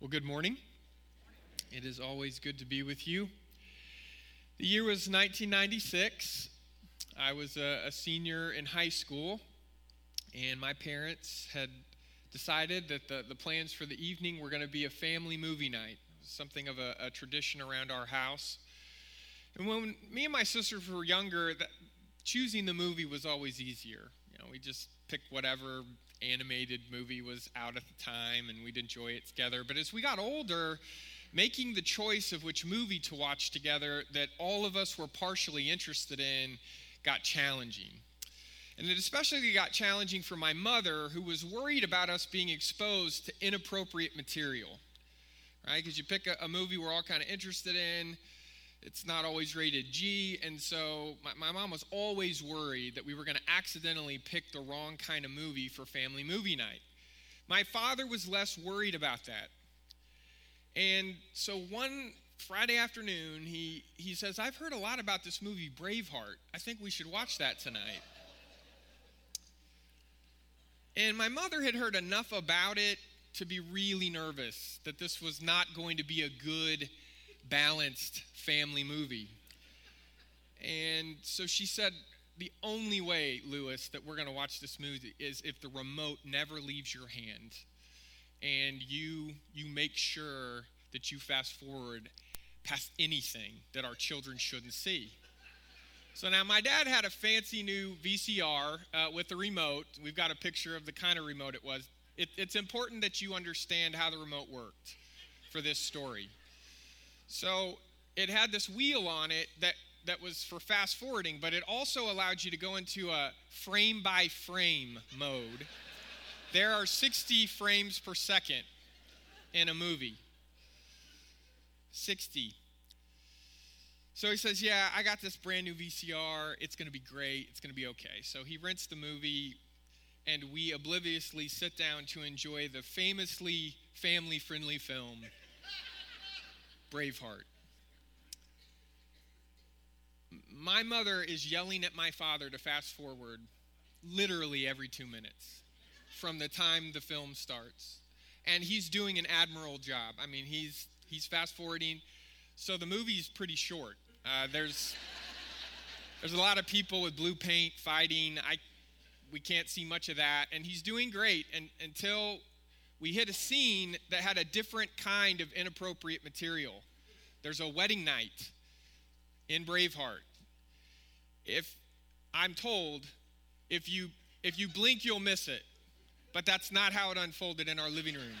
Well, good morning. It is always good to be with you. The year was 1996. I was a, a, senior in high school, and my parents had decided that the, the plans for the evening were going to be a family movie night, something of a, a, tradition around our house. And when me and my sisters were younger, that, choosing the movie was always easier. You know, we just picked whatever animated movie was out at the time and we'd enjoy it together. But as we got older, making the choice of which movie to watch together that all of us were partially interested in got challenging. And it especially got challenging for my mother, who was worried about us being exposed to inappropriate material. Right? Because you pick a, a movie we're all kind of interested in, it's not always rated G. And so my, my mom was always worried that we were going to accidentally pick the wrong kind of movie for family movie night. My father was less worried about that. And so one Friday afternoon, he, he says, I've heard a lot about this movie, Braveheart. I think we should watch that tonight. And my mother had heard enough about it to be really nervous that this was not going to be a good balanced family movie. And so she said, The only way, Lewis, that we're going to watch this movie is if the remote never leaves your hand and you, you make sure that you fast forward past anything that our children shouldn't see. So now my dad had a fancy new VCR uh, with a remote. We've got a picture of the kind of remote it was. It, it's important that you understand how the remote worked for this story. So it had this wheel on it that, that was for fast forwarding, but it also allowed you to go into a frame by frame mode. There are 60 frames per second in a movie. 60. So he says, Yeah, I got this brand new VCR. It's going to be great. It's going to be okay. So he rents the movie, and we obliviously sit down to enjoy the famously family friendly film Braveheart. My mother is yelling at my father to fast forward literally every two minutes from the time the film starts. And he's doing an admirable job. I mean, he's, he's fast forwarding. So the movie's pretty short. Uh, there's, there's a lot of people with blue paint fighting. I, we can't see much of that. And he's doing great and, until we hit a scene that had a different kind of inappropriate material. There's a wedding night in Braveheart. If I'm told, if you if you blink, you'll miss it. But that's not how it unfolded in our living room.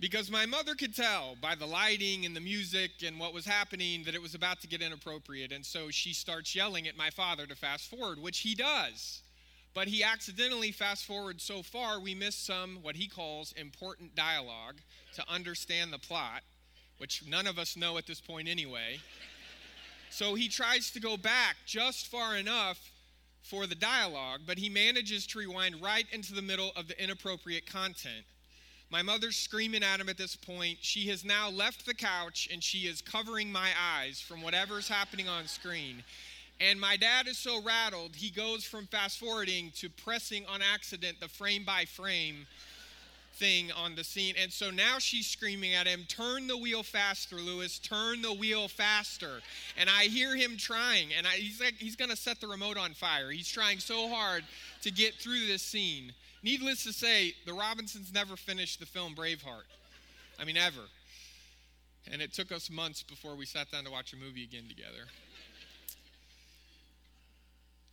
because my mother could tell by the lighting and the music and what was happening that it was about to get inappropriate. And so she starts yelling at my father to fast forward, which he does. But he accidentally fast forwards so far, we miss some, what he calls important dialogue to understand the plot, which none of us know at this point anyway. So he tries to go back just far enough for the dialogue, but he manages to rewind right into the middle of the inappropriate content. My mother's screaming at him at this point. She has now left the couch and she is covering my eyes from whatever's happening on screen. And my dad is so rattled, he goes from fast forwarding to pressing on accident the frame by frame thing on the scene. And so now she's screaming at him, Turn the wheel faster, Lewis, turn the wheel faster. And I hear him trying, and I, he's like, he's to set the remote on fire. He's trying so hard to get through this scene. Needless to say, the Robinsons never finished the film Braveheart. I mean, ever. And it took us months before we sat down to watch a movie again together.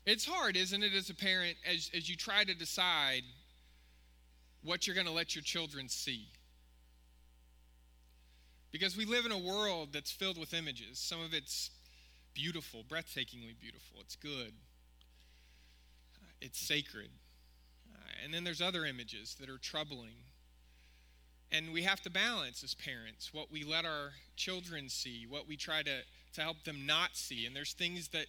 It's hard, isn't it, as a parent, as, as you try to decide what you're going to let your children see. Because we live in a world that's filled with images. Some of it's beautiful, breathtakingly beautiful. It's good, uh, it's sacred. Uh, and then there's other images that are troubling. And we have to balance as parents what we let our children see, what we try to, to help them not see. And there's things that,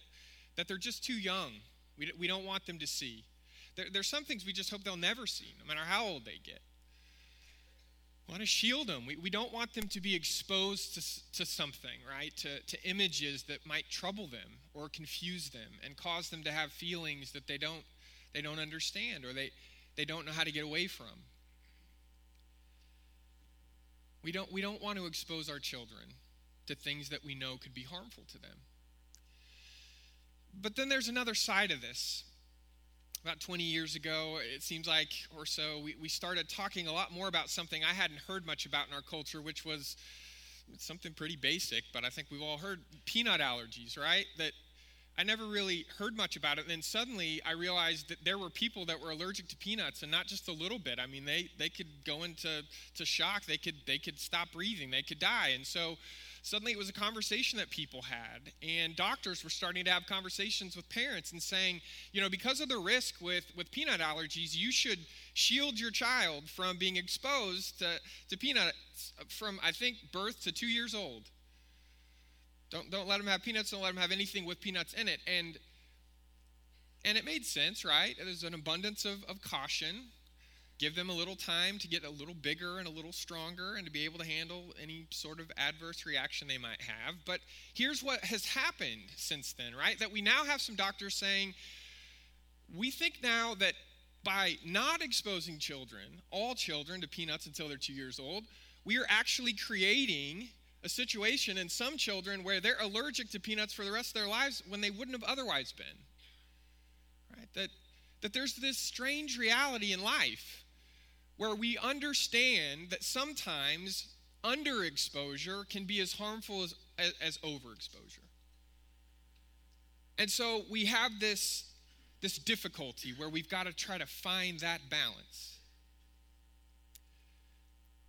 that they're just too young. We, we don't want them to see. There, there's some things we just hope they'll never see, no matter how old they get. We want to shield them. We, we don't want them to be exposed to, to something, right? To, to images that might trouble them or confuse them and cause them to have feelings that they don't, they don't understand or they, they don't know how to get away from. We don't, we don't want to expose our children to things that we know could be harmful to them. But then there's another side of this. About 20 years ago, it seems like, or so, we, we started talking a lot more about something I hadn't heard much about in our culture, which was something pretty basic, but I think we've all heard peanut allergies, right? That I never really heard much about it. And then suddenly I realized that there were people that were allergic to peanuts and not just a little bit. I mean, they, they could go into to shock. They could, they could stop breathing. They could die. And so suddenly it was a conversation that people had. And doctors were starting to have conversations with parents and saying, you know, because of the risk with, with peanut allergies, you should shield your child from being exposed to, to peanuts uh, from, I think, birth to two years old. Don't, don't let them have peanuts, don't let them have anything with peanuts in it. And, and it made sense, right? There's an abundance of, of caution. Give them a little time to get a little bigger and a little stronger and to be able to handle any sort of adverse reaction they might have. But here's what has happened since then, right? That we now have some doctors saying, we think now that by not exposing children, all children, to peanuts until they're two years old, we are actually creating a situation in some children where they're allergic to peanuts for the rest of their lives when they wouldn't have otherwise been. Right? That, that there's this strange reality in life where we understand that sometimes underexposure can be as harmful as, as, as overexposure. And so we have this, this difficulty where we've got to try to find that balance.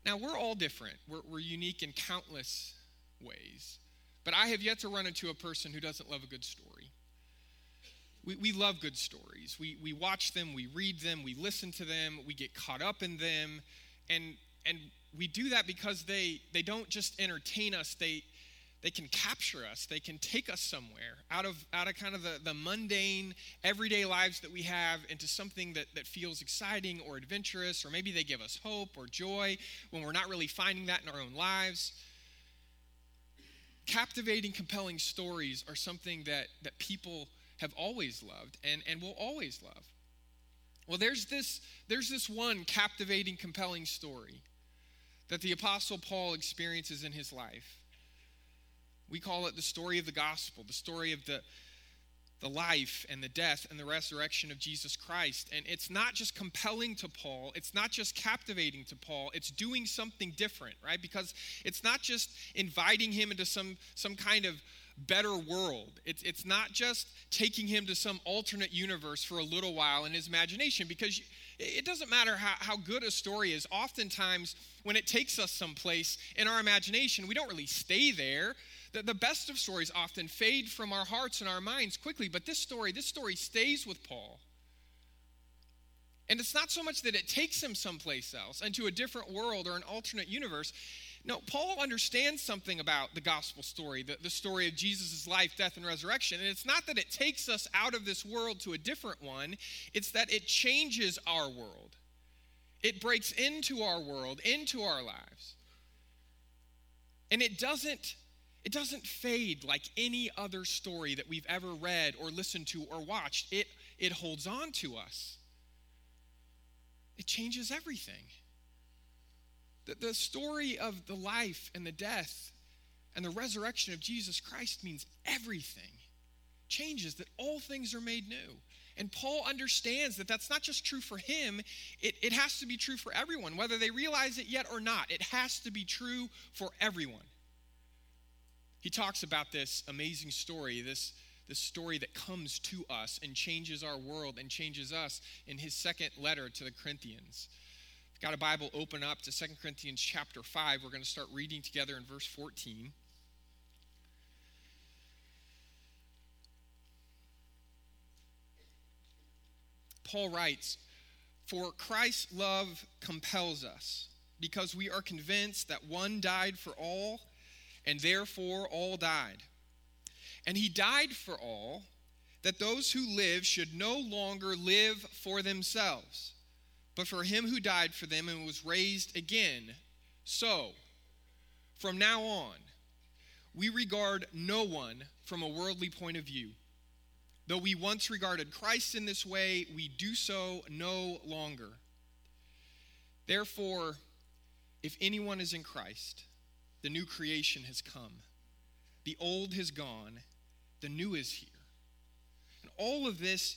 Now, we're all different, we're, we're unique in countless ways. But I have yet to run into a person who doesn't love a good story. We, we love good stories. We, we watch them, we read them, we listen to them, we get caught up in them. And, and we do that because they, they don't just entertain us, they, they can capture us they can take us somewhere out of out of kind of the, the mundane everyday lives that we have into something that, that feels exciting or adventurous or maybe they give us hope or joy when we're not really finding that in our own lives captivating compelling stories are something that that people have always loved and and will always love well there's this there's this one captivating compelling story that the apostle paul experiences in his life we call it the story of the gospel, the story of the, the life and the death and the resurrection of Jesus Christ. And it's not just compelling to Paul, it's not just captivating to Paul, it's doing something different, right? Because it's not just inviting him into some, some kind of better world. It's, it's not just taking him to some alternate universe for a little while in his imagination, because it doesn't matter how, how good a story is. Oftentimes, when it takes us someplace in our imagination, we don't really stay there. The, the best of stories often fade from our hearts and our minds quickly, but this story, this story stays with Paul. And it's not so much that it takes him someplace else, into a different world or an alternate universe. No, Paul understands something about the gospel story, the, the story of Jesus' life, death, and resurrection. And it's not that it takes us out of this world to a different one, it's that it changes our world. It breaks into our world, into our lives. And it doesn't it doesn't fade like any other story that we've ever read or listened to or watched. It, it holds on to us. It changes everything. The, the story of the life and the death and the resurrection of Jesus Christ means everything. Changes that all things are made new. And Paul understands that that's not just true for him, it, it has to be true for everyone, whether they realize it yet or not. It has to be true for everyone he talks about this amazing story, this, this story that comes to us and changes our world and changes us in his second letter to the Corinthians. Got a Bible, open up to Second Corinthians chapter 5. We're going to start reading together in verse 14. Paul writes, For Christ's love compels us, because we are convinced that one died for all and therefore all died. And he died for all, that those who live should no longer live for themselves, but for him who died for them and was raised again. So, from now on, we regard no one from a worldly point of view. Though we once regarded Christ in this way, we do so no longer. Therefore, if anyone is in Christ, the new creation has come. The old has gone, the new is here. And all of this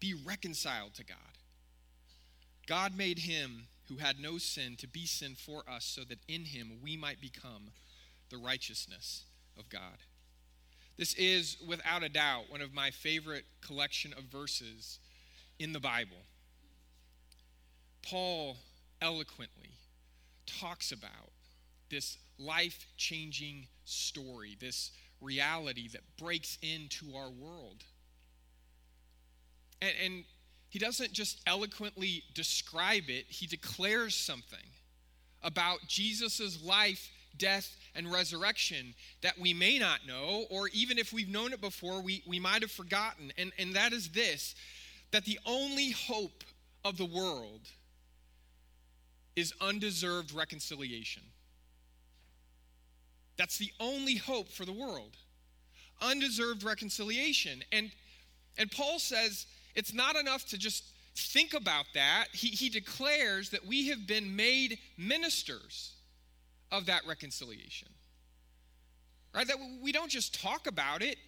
be reconciled to God. God made him who had no sin to be sin for us, so that in him we might become the righteousness of God. This is, without a doubt, one of my favorite collection of verses in the Bible. Paul eloquently talks about this life changing story, this reality that breaks into our world. And, and, he doesn't just eloquently describe it, he declares something about Jesus' life, death, and resurrection that we may not know, or even if we've known it before, we, we might have forgotten. And, and that is this that the only hope of the world is undeserved reconciliation. That's the only hope for the world. Undeserved reconciliation. And, and Paul says it's not enough to just think about that. He, he declares that we have been made ministers of that reconciliation. Right? That we don't just talk about it,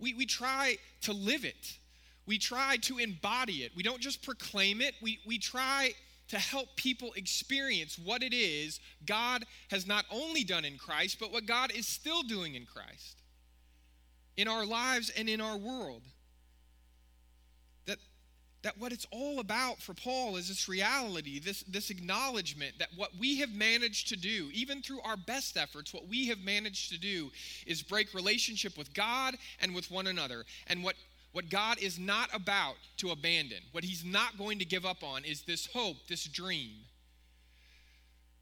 we, we try to live it. We try to embody it. We don't just proclaim it, we, we try to help people experience what it is God has not only done in Christ, but what God is still doing in Christ in our lives and in our world. That, what it's all about for Paul is this reality, this, this acknowledgement that what we have managed to do, even through our best efforts, what we have managed to do is break relationship with God and with one another. And what what God is not about to abandon, what He's not going to give up on, is this hope, this dream.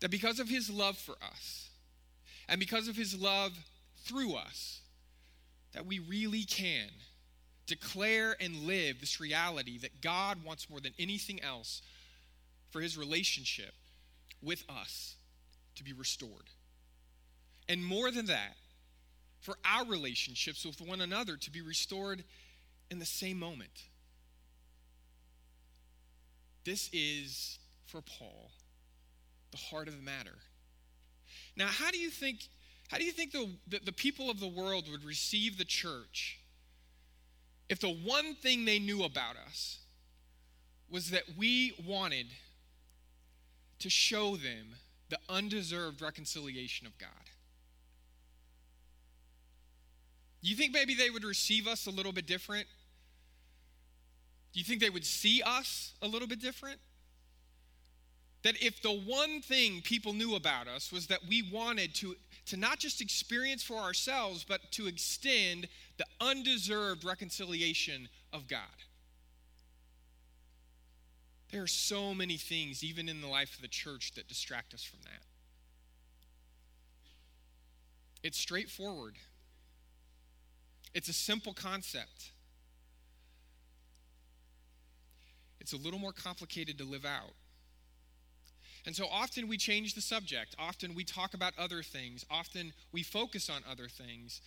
That because of His love for us, and because of His love through us, that we really can declare and live this reality that God wants more than anything else for His relationship with us to be restored. And more than that, for our relationships with one another to be restored in the same moment. This is, for Paul, the heart of the matter. Now, how do you think, how do you think the, the, the people of the world would receive the church if the one thing they knew about us was that we wanted to show them the undeserved reconciliation of God? You think maybe they would receive us a little bit different? Do you think they would see us a little bit different? That if the one thing people knew about us was that we wanted to, to not just experience for ourselves, but to extend the undeserved reconciliation of God. There are so many things, even in the life of the church, that distract us from that. It's straightforward. It's a simple concept. It's a little more complicated to live out. And so often we change the subject. Often we talk about other things. Often we focus on other things.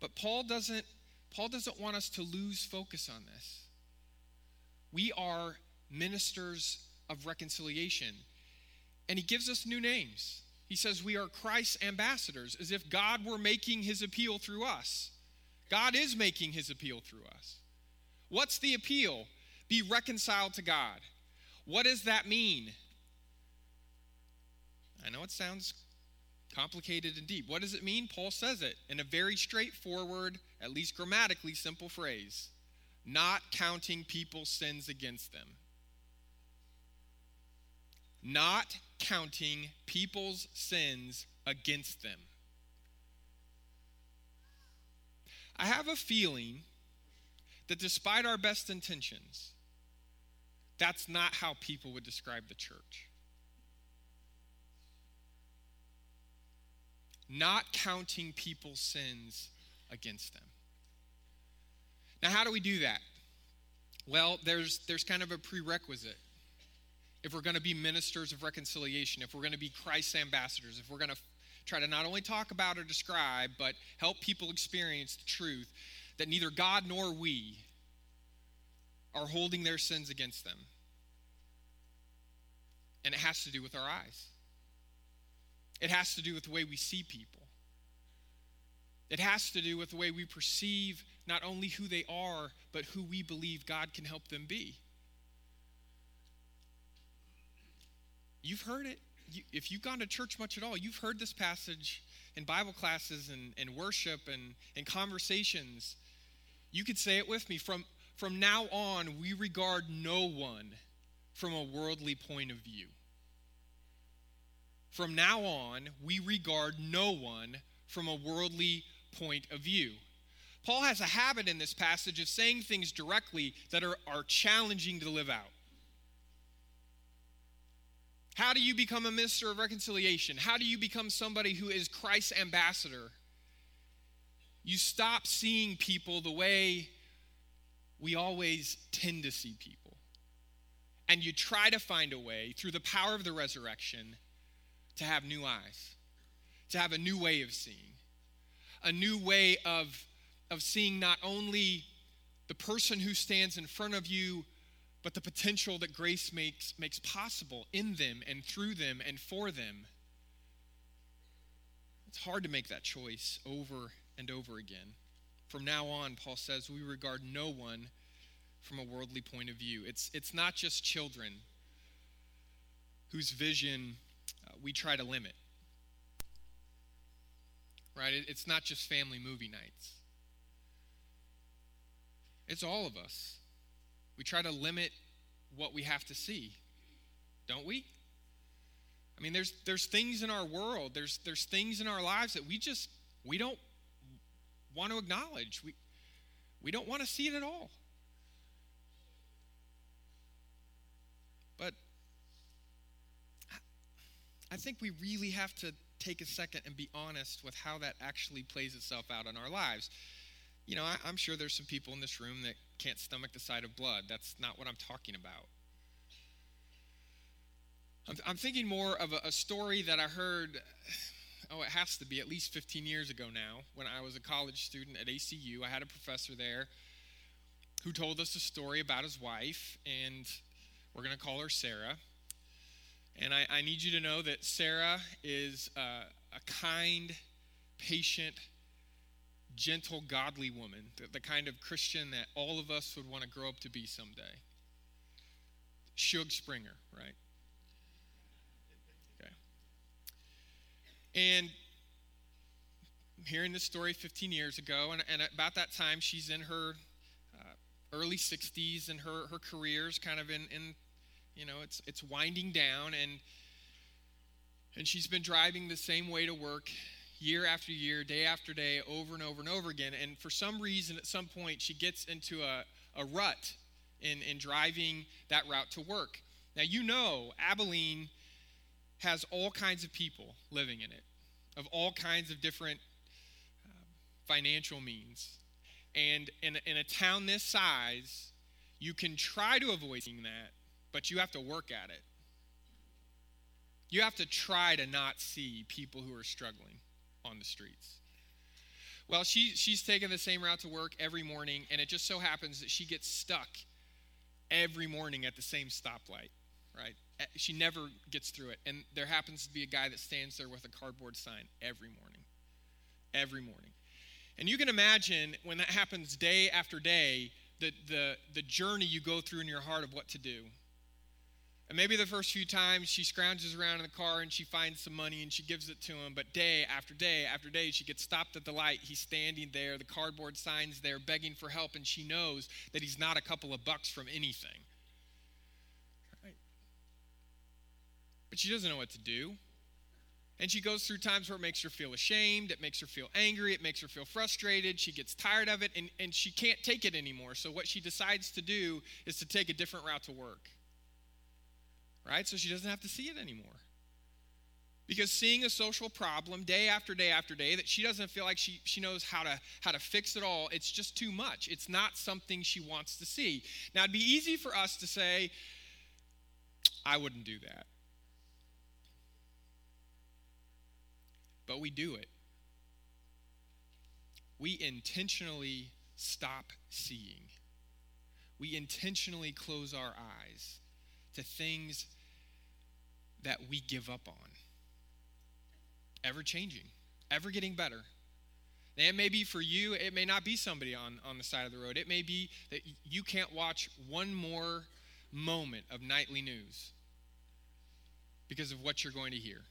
But Paul doesn't Paul doesn't want us to lose focus on this. We are ministers of reconciliation. And he gives us new names. He says we are Christ's ambassadors, as if God were making his appeal through us. God is making his appeal through us. What's the appeal? Be reconciled to God. What does that mean? I know it sounds complicated and deep. What does it mean? Paul says it in a very straightforward, at least grammatically simple phrase not counting people's sins against them. Not counting people's sins against them. I have a feeling that despite our best intentions, that's not how people would describe the church. Not counting people's sins against them. Now, how do we do that? Well, there's, there's kind of a prerequisite. If we're going to be ministers of reconciliation, if we're going to be Christ's ambassadors, if we're going to try to not only talk about or describe, but help people experience the truth that neither God nor we are holding their sins against them. And it has to do with our eyes. It has to do with the way we see people. It has to do with the way we perceive not only who they are, but who we believe God can help them be. You've heard it. If you've gone to church much at all, you've heard this passage in Bible classes and, and worship and, and conversations. You could say it with me. From, from now on, we regard no one from a worldly point of view. From now on, we regard no one from a worldly point of view. Paul has a habit in this passage of saying things directly that are, are challenging to live out. How do you become a minister of reconciliation? How do you become somebody who is Christ's ambassador? You stop seeing people the way we always tend to see people. And you try to find a way, through the power of the resurrection, to have new eyes, to have a new way of seeing, a new way of, of seeing not only the person who stands in front of you, but the potential that grace makes, makes possible in them and through them and for them. It's hard to make that choice over and over again. From now on, Paul says, we regard no one from a worldly point of view. It's, it's not just children whose vision we try to limit. Right? It's not just family movie nights. It's all of us. We try to limit what we have to see, don't we? I mean, there's there's things in our world, there's there's things in our lives that we just we don't want to acknowledge. We we don't want to see it at all. I think we really have to take a second and be honest with how that actually plays itself out in our lives. You know, I, am sure there's some people in this room that can't stomach the sight of blood. That's not what I'm talking about. I'm, I'm thinking more of a, a story that I heard, oh, it has to be at least 15 years ago now, when I was a college student at ACU. I had a professor there who told us a story about his wife, and we're going to call her Sarah. And I, I, need you to know that Sarah is a, a kind, patient, gentle, godly woman, the, the, kind of Christian that all of us would want to grow up to be someday. Shug Springer, right? Okay. And hearing this story 15 years ago, and, and about that time, she's in her uh, early 60s, and her, her career's kind of in, in you know, it's it's winding down and and she's been driving the same way to work year after year, day after day, over and over and over again. And for some reason, at some point, she gets into a, a rut in, in driving that route to work. Now, you know, Abilene has all kinds of people living in it, of all kinds of different uh, financial means. And in, in a town this size, you can try to avoid seeing that, but you have to work at it. You have to try to not see people who are struggling on the streets. Well, she, she's taking the same route to work every morning, and it just so happens that she gets stuck every morning at the same stoplight, right? Eh, she never gets through it. And there happens to be a guy that stands there with a cardboard sign every morning. Every morning. And you can imagine when that happens day after day, the, the, the journey you go through in your heart of what to do. And maybe the first few times she scrounges around in the car and she finds some money and she gives it to him. But day after day after day, she gets stopped at the light. He's standing there, the cardboard sign's there, begging for help, and she knows that he's not a couple of bucks from anything. Right? But she doesn't know what to do. And she goes through times where it makes her feel ashamed, it makes her feel angry, it makes her feel frustrated. She gets tired of it, and, and she can't take it anymore. So, what she decides to do is to take a different route to work right? So she doesn't have to see it anymore. because seeing a social problem day after day after day that she doesn't feel like she, she knows how to how to fix it all it's just too much. It's not something she wants to see. Now it'd be easy for us to say i wouldn't do that. But we do it. We intentionally stop seeing. We intentionally close our eyes to things that we give up on ever changing, ever getting better. And it may be for you, it may not be somebody on, on the side of the road. It may be that you can't watch one more moment of nightly news because of what you're going to hear.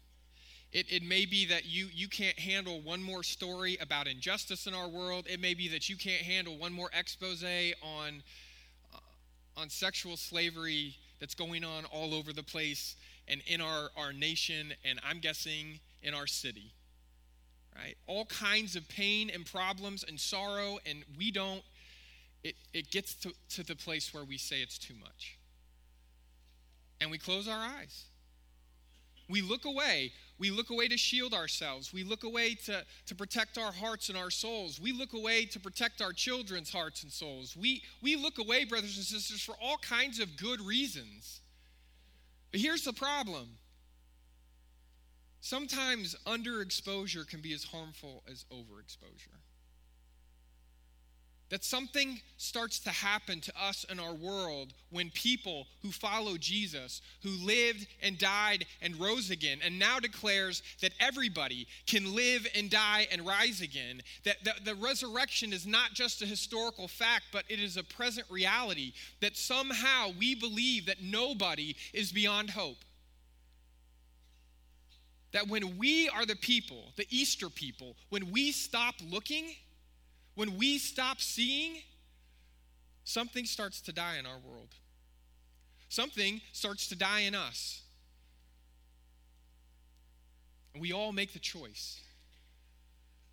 It, it may be that you, you can't handle one more story about injustice in our world. It may be that you can't handle one more expose on, uh, on sexual slavery that's going on all over the place and in our, our nation, and I'm guessing in our city. Right? All kinds of pain and problems and sorrow, and we don't, it, it gets to, to the place where we say it's too much. And we close our eyes. We look away. We look away to shield ourselves. We look away to, to protect our hearts and our souls. We look away to protect our children's hearts and souls. We, we look away, brothers and sisters, for all kinds of good reasons. But here's the problem sometimes underexposure can be as harmful as overexposure. That something starts to happen to us in our world when people who follow Jesus, who lived and died and rose again, and now declares that everybody can live and die and rise again, that the, the resurrection is not just a historical fact, but it is a present reality, that somehow we believe that nobody is beyond hope. That when we are the people, the Easter people, when we stop looking, when we stop seeing, something starts to die in our world. Something starts to die in us. And we all make the choice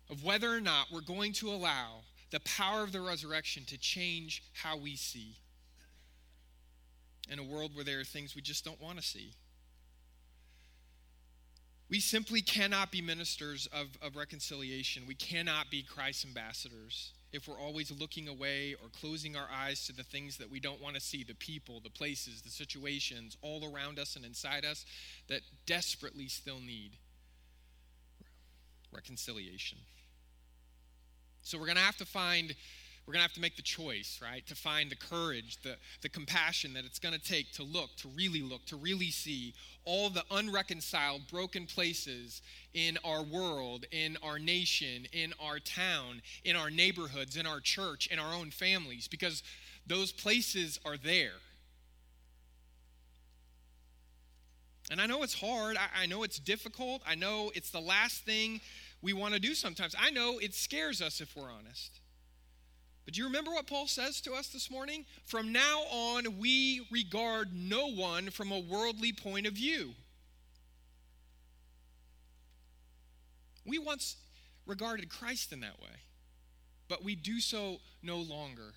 of whether or not we're going to allow the power of the resurrection to change how we see in a world where there are things we just don't want to see. We simply cannot be ministers of, of reconciliation. We cannot be Christ's ambassadors if we're always looking away or closing our eyes to the things that we don't want to see the people, the places, the situations all around us and inside us that desperately still need reconciliation. So we're going to have to find we're going to have to make the choice, right? To find the courage, the, the compassion that it's going to take to look, to really look, to really see all the unreconciled, broken places in our world, in our nation, in our town, in our neighborhoods, in our church, in our own families, because those places are there. And I know it's hard. I, I know it's difficult. I know it's the last thing we want to do sometimes. I know it scares us if we're honest. But do you remember what Paul says to us this morning? From now on, we regard no one from a worldly point of view. We once regarded Christ in that way, but we do so no longer.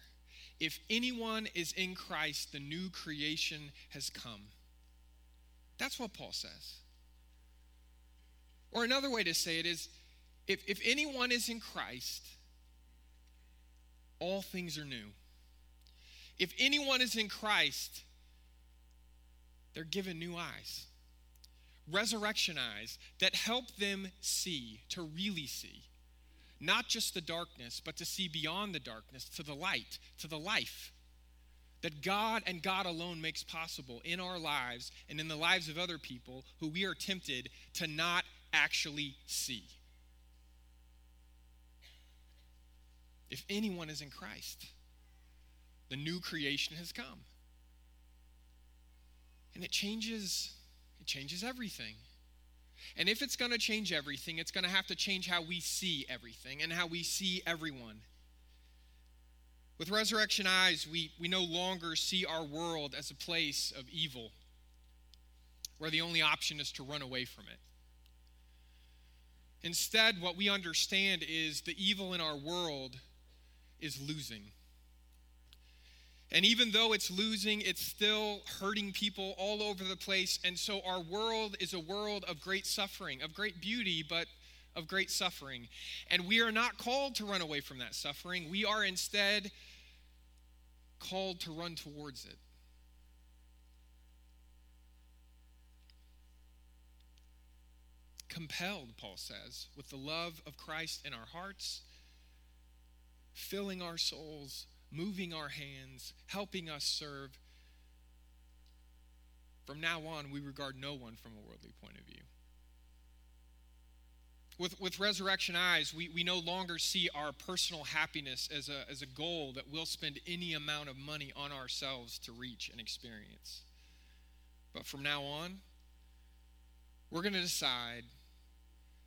If anyone is in Christ, the new creation has come. That's what Paul says. Or another way to say it is if, if anyone is in Christ, all things are new. If anyone is in Christ, they're given new eyes, resurrection eyes that help them see, to really see. Not just the darkness, but to see beyond the darkness to the light, to the life that God and God alone makes possible in our lives and in the lives of other people who we are tempted to not actually see. If anyone is in Christ, the new creation has come. And it changes it changes everything. And if it's going to change everything, it's going to have to change how we see everything and how we see everyone. With resurrection eyes, we, we no longer see our world as a place of evil where the only option is to run away from it. Instead, what we understand is the evil in our world is losing. And even though it's losing, it's still hurting people all over the place. And so our world is a world of great suffering, of great beauty, but of great suffering. And we are not called to run away from that suffering. We are instead called to run towards it. Compelled, Paul says, with the love of Christ in our hearts, filling our souls moving our hands, helping us serve. From now on, we regard no one from a worldly point of view. With, with resurrection eyes, we, we no longer see our personal happiness as a, as a goal that we'll spend any amount of money on ourselves to reach and experience. But from now on, we're going to decide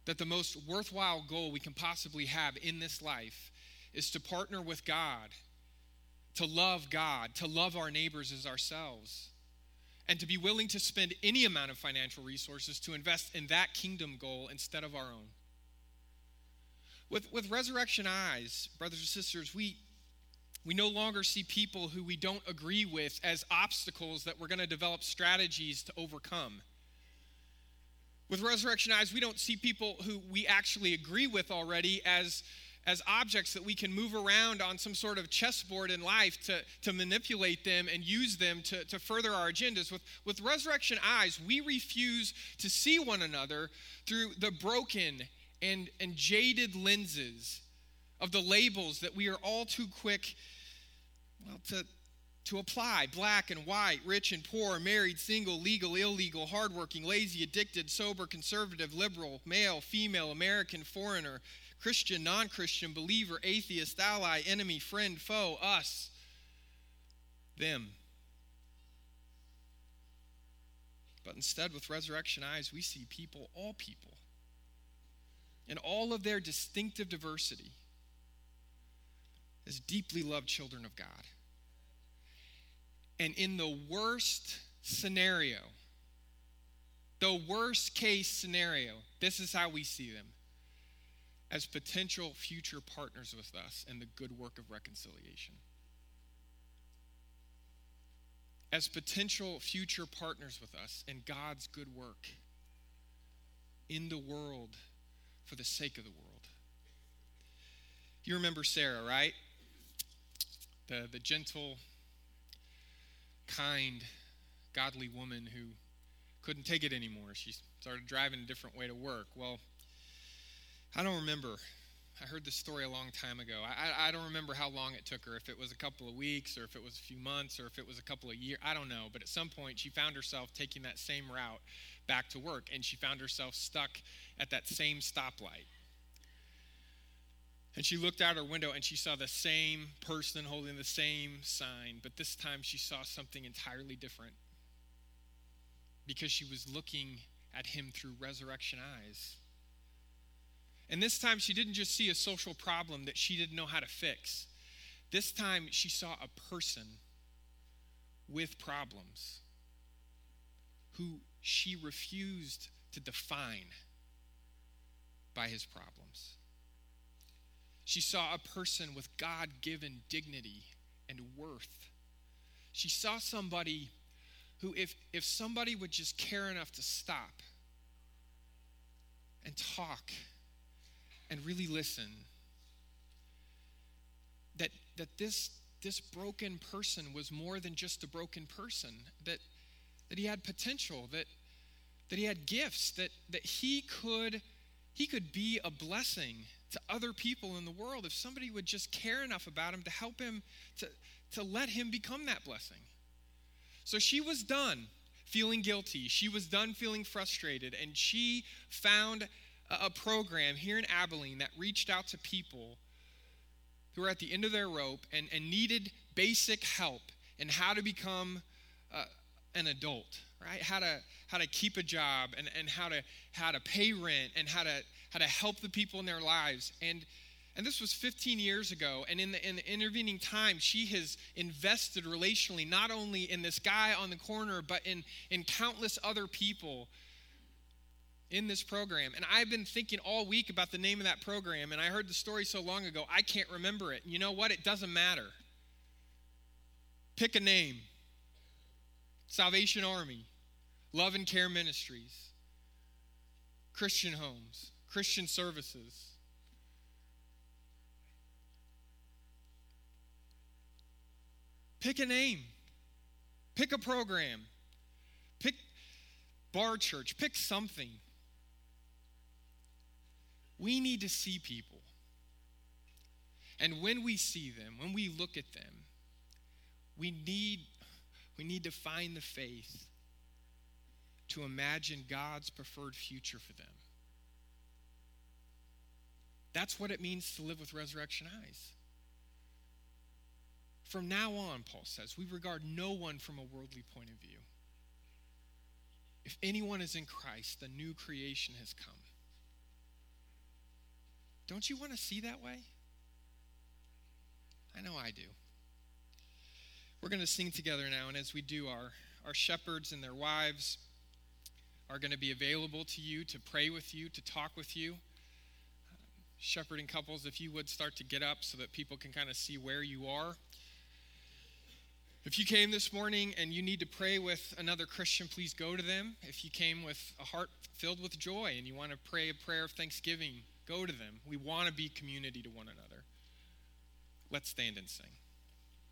that the most worthwhile goal we can possibly have in this life is to partner with God to love God, to love our neighbors as ourselves, and to be willing to spend any amount of financial resources to invest in that kingdom goal instead of our own. With, with resurrection eyes, brothers and sisters, we, we no longer see people who we don't agree with as obstacles that we're going to develop strategies to overcome. With resurrection eyes, we don't see people who we actually agree with already as as objects that we can move around on some sort of chessboard in life to, to manipulate them and use them to, to further our agendas. With, with resurrection eyes, we refuse to see one another through the broken and, and jaded lenses of the labels that we are all too quick well, to, to apply black and white, rich and poor, married, single, legal, illegal, hardworking, lazy, addicted, sober, conservative, liberal, male, female, American, foreigner, Christian, non Christian, believer, atheist, ally, enemy, friend, foe, us, them. But instead, with resurrection eyes, we see people, all people, in all of their distinctive diversity, as deeply loved children of God. And in the worst scenario, the worst case scenario, this is how we see them as potential future partners with us in the good work of reconciliation. As potential future partners with us in God's good work in the world for the sake of the world. You remember Sarah, right? The, the gentle, kind, godly woman who couldn't take it anymore. She started driving a different way to work. Well, I don't remember. I heard this story a long time ago. I, I don't remember how long it took her, if it was a couple of weeks or if it was a few months or if it was a couple of years. I don't know. But at some point, she found herself taking that same route back to work and she found herself stuck at that same stoplight. And she looked out her window and she saw the same person holding the same sign, but this time she saw something entirely different because she was looking at him through resurrection eyes. And this time, she didn't just see a social problem that she didn't know how to fix. This time, she saw a person with problems who she refused to define by his problems. She saw a person with God given dignity and worth. She saw somebody who, if, if somebody would just care enough to stop and talk and really listen that that this this broken person was more than just a broken person that that he had potential that that he had gifts that that he could he could be a blessing to other people in the world if somebody would just care enough about him to help him to to let him become that blessing. So she was done feeling guilty. She was done feeling frustrated. And she found a program here in Abilene that reached out to people who were at the end of their rope and, and needed basic help in how to become uh, an adult, right? How to how to keep a job and, and how to how to pay rent and how to how to help the people in their lives. And and this was 15 years ago. And in the, in the intervening time, she has invested relationally, not only in this guy on the corner, but in, in countless other people in this program. And I've been thinking all week about the name of that program, and I heard the story so long ago, I can't remember it. And you know what? It doesn't matter. Pick a name Salvation Army, Love and Care Ministries, Christian Homes, Christian Services. Pick a name, pick a program, pick bar church, pick something. We need to see people. And when we see them, when we look at them, we need, we need to find the faith to imagine God's preferred future for them. That's what it means to live with resurrection eyes. From now on, Paul says, we regard no one from a worldly point of view. If anyone is in Christ, the new creation has come. Don't you want to see that way? I know I do. We're going to sing together now, and as we do, our, our shepherds and their wives are going to be available to you to pray with you, to talk with you. shepherding couples, if you would start to get up so that people can kind of see where you are. If you came this morning and you need to pray with another Christian, please go to them. If you came with a heart filled with joy and you want to pray a prayer of thanksgiving, go to them. We want to be community to one another. Let's stand and sing.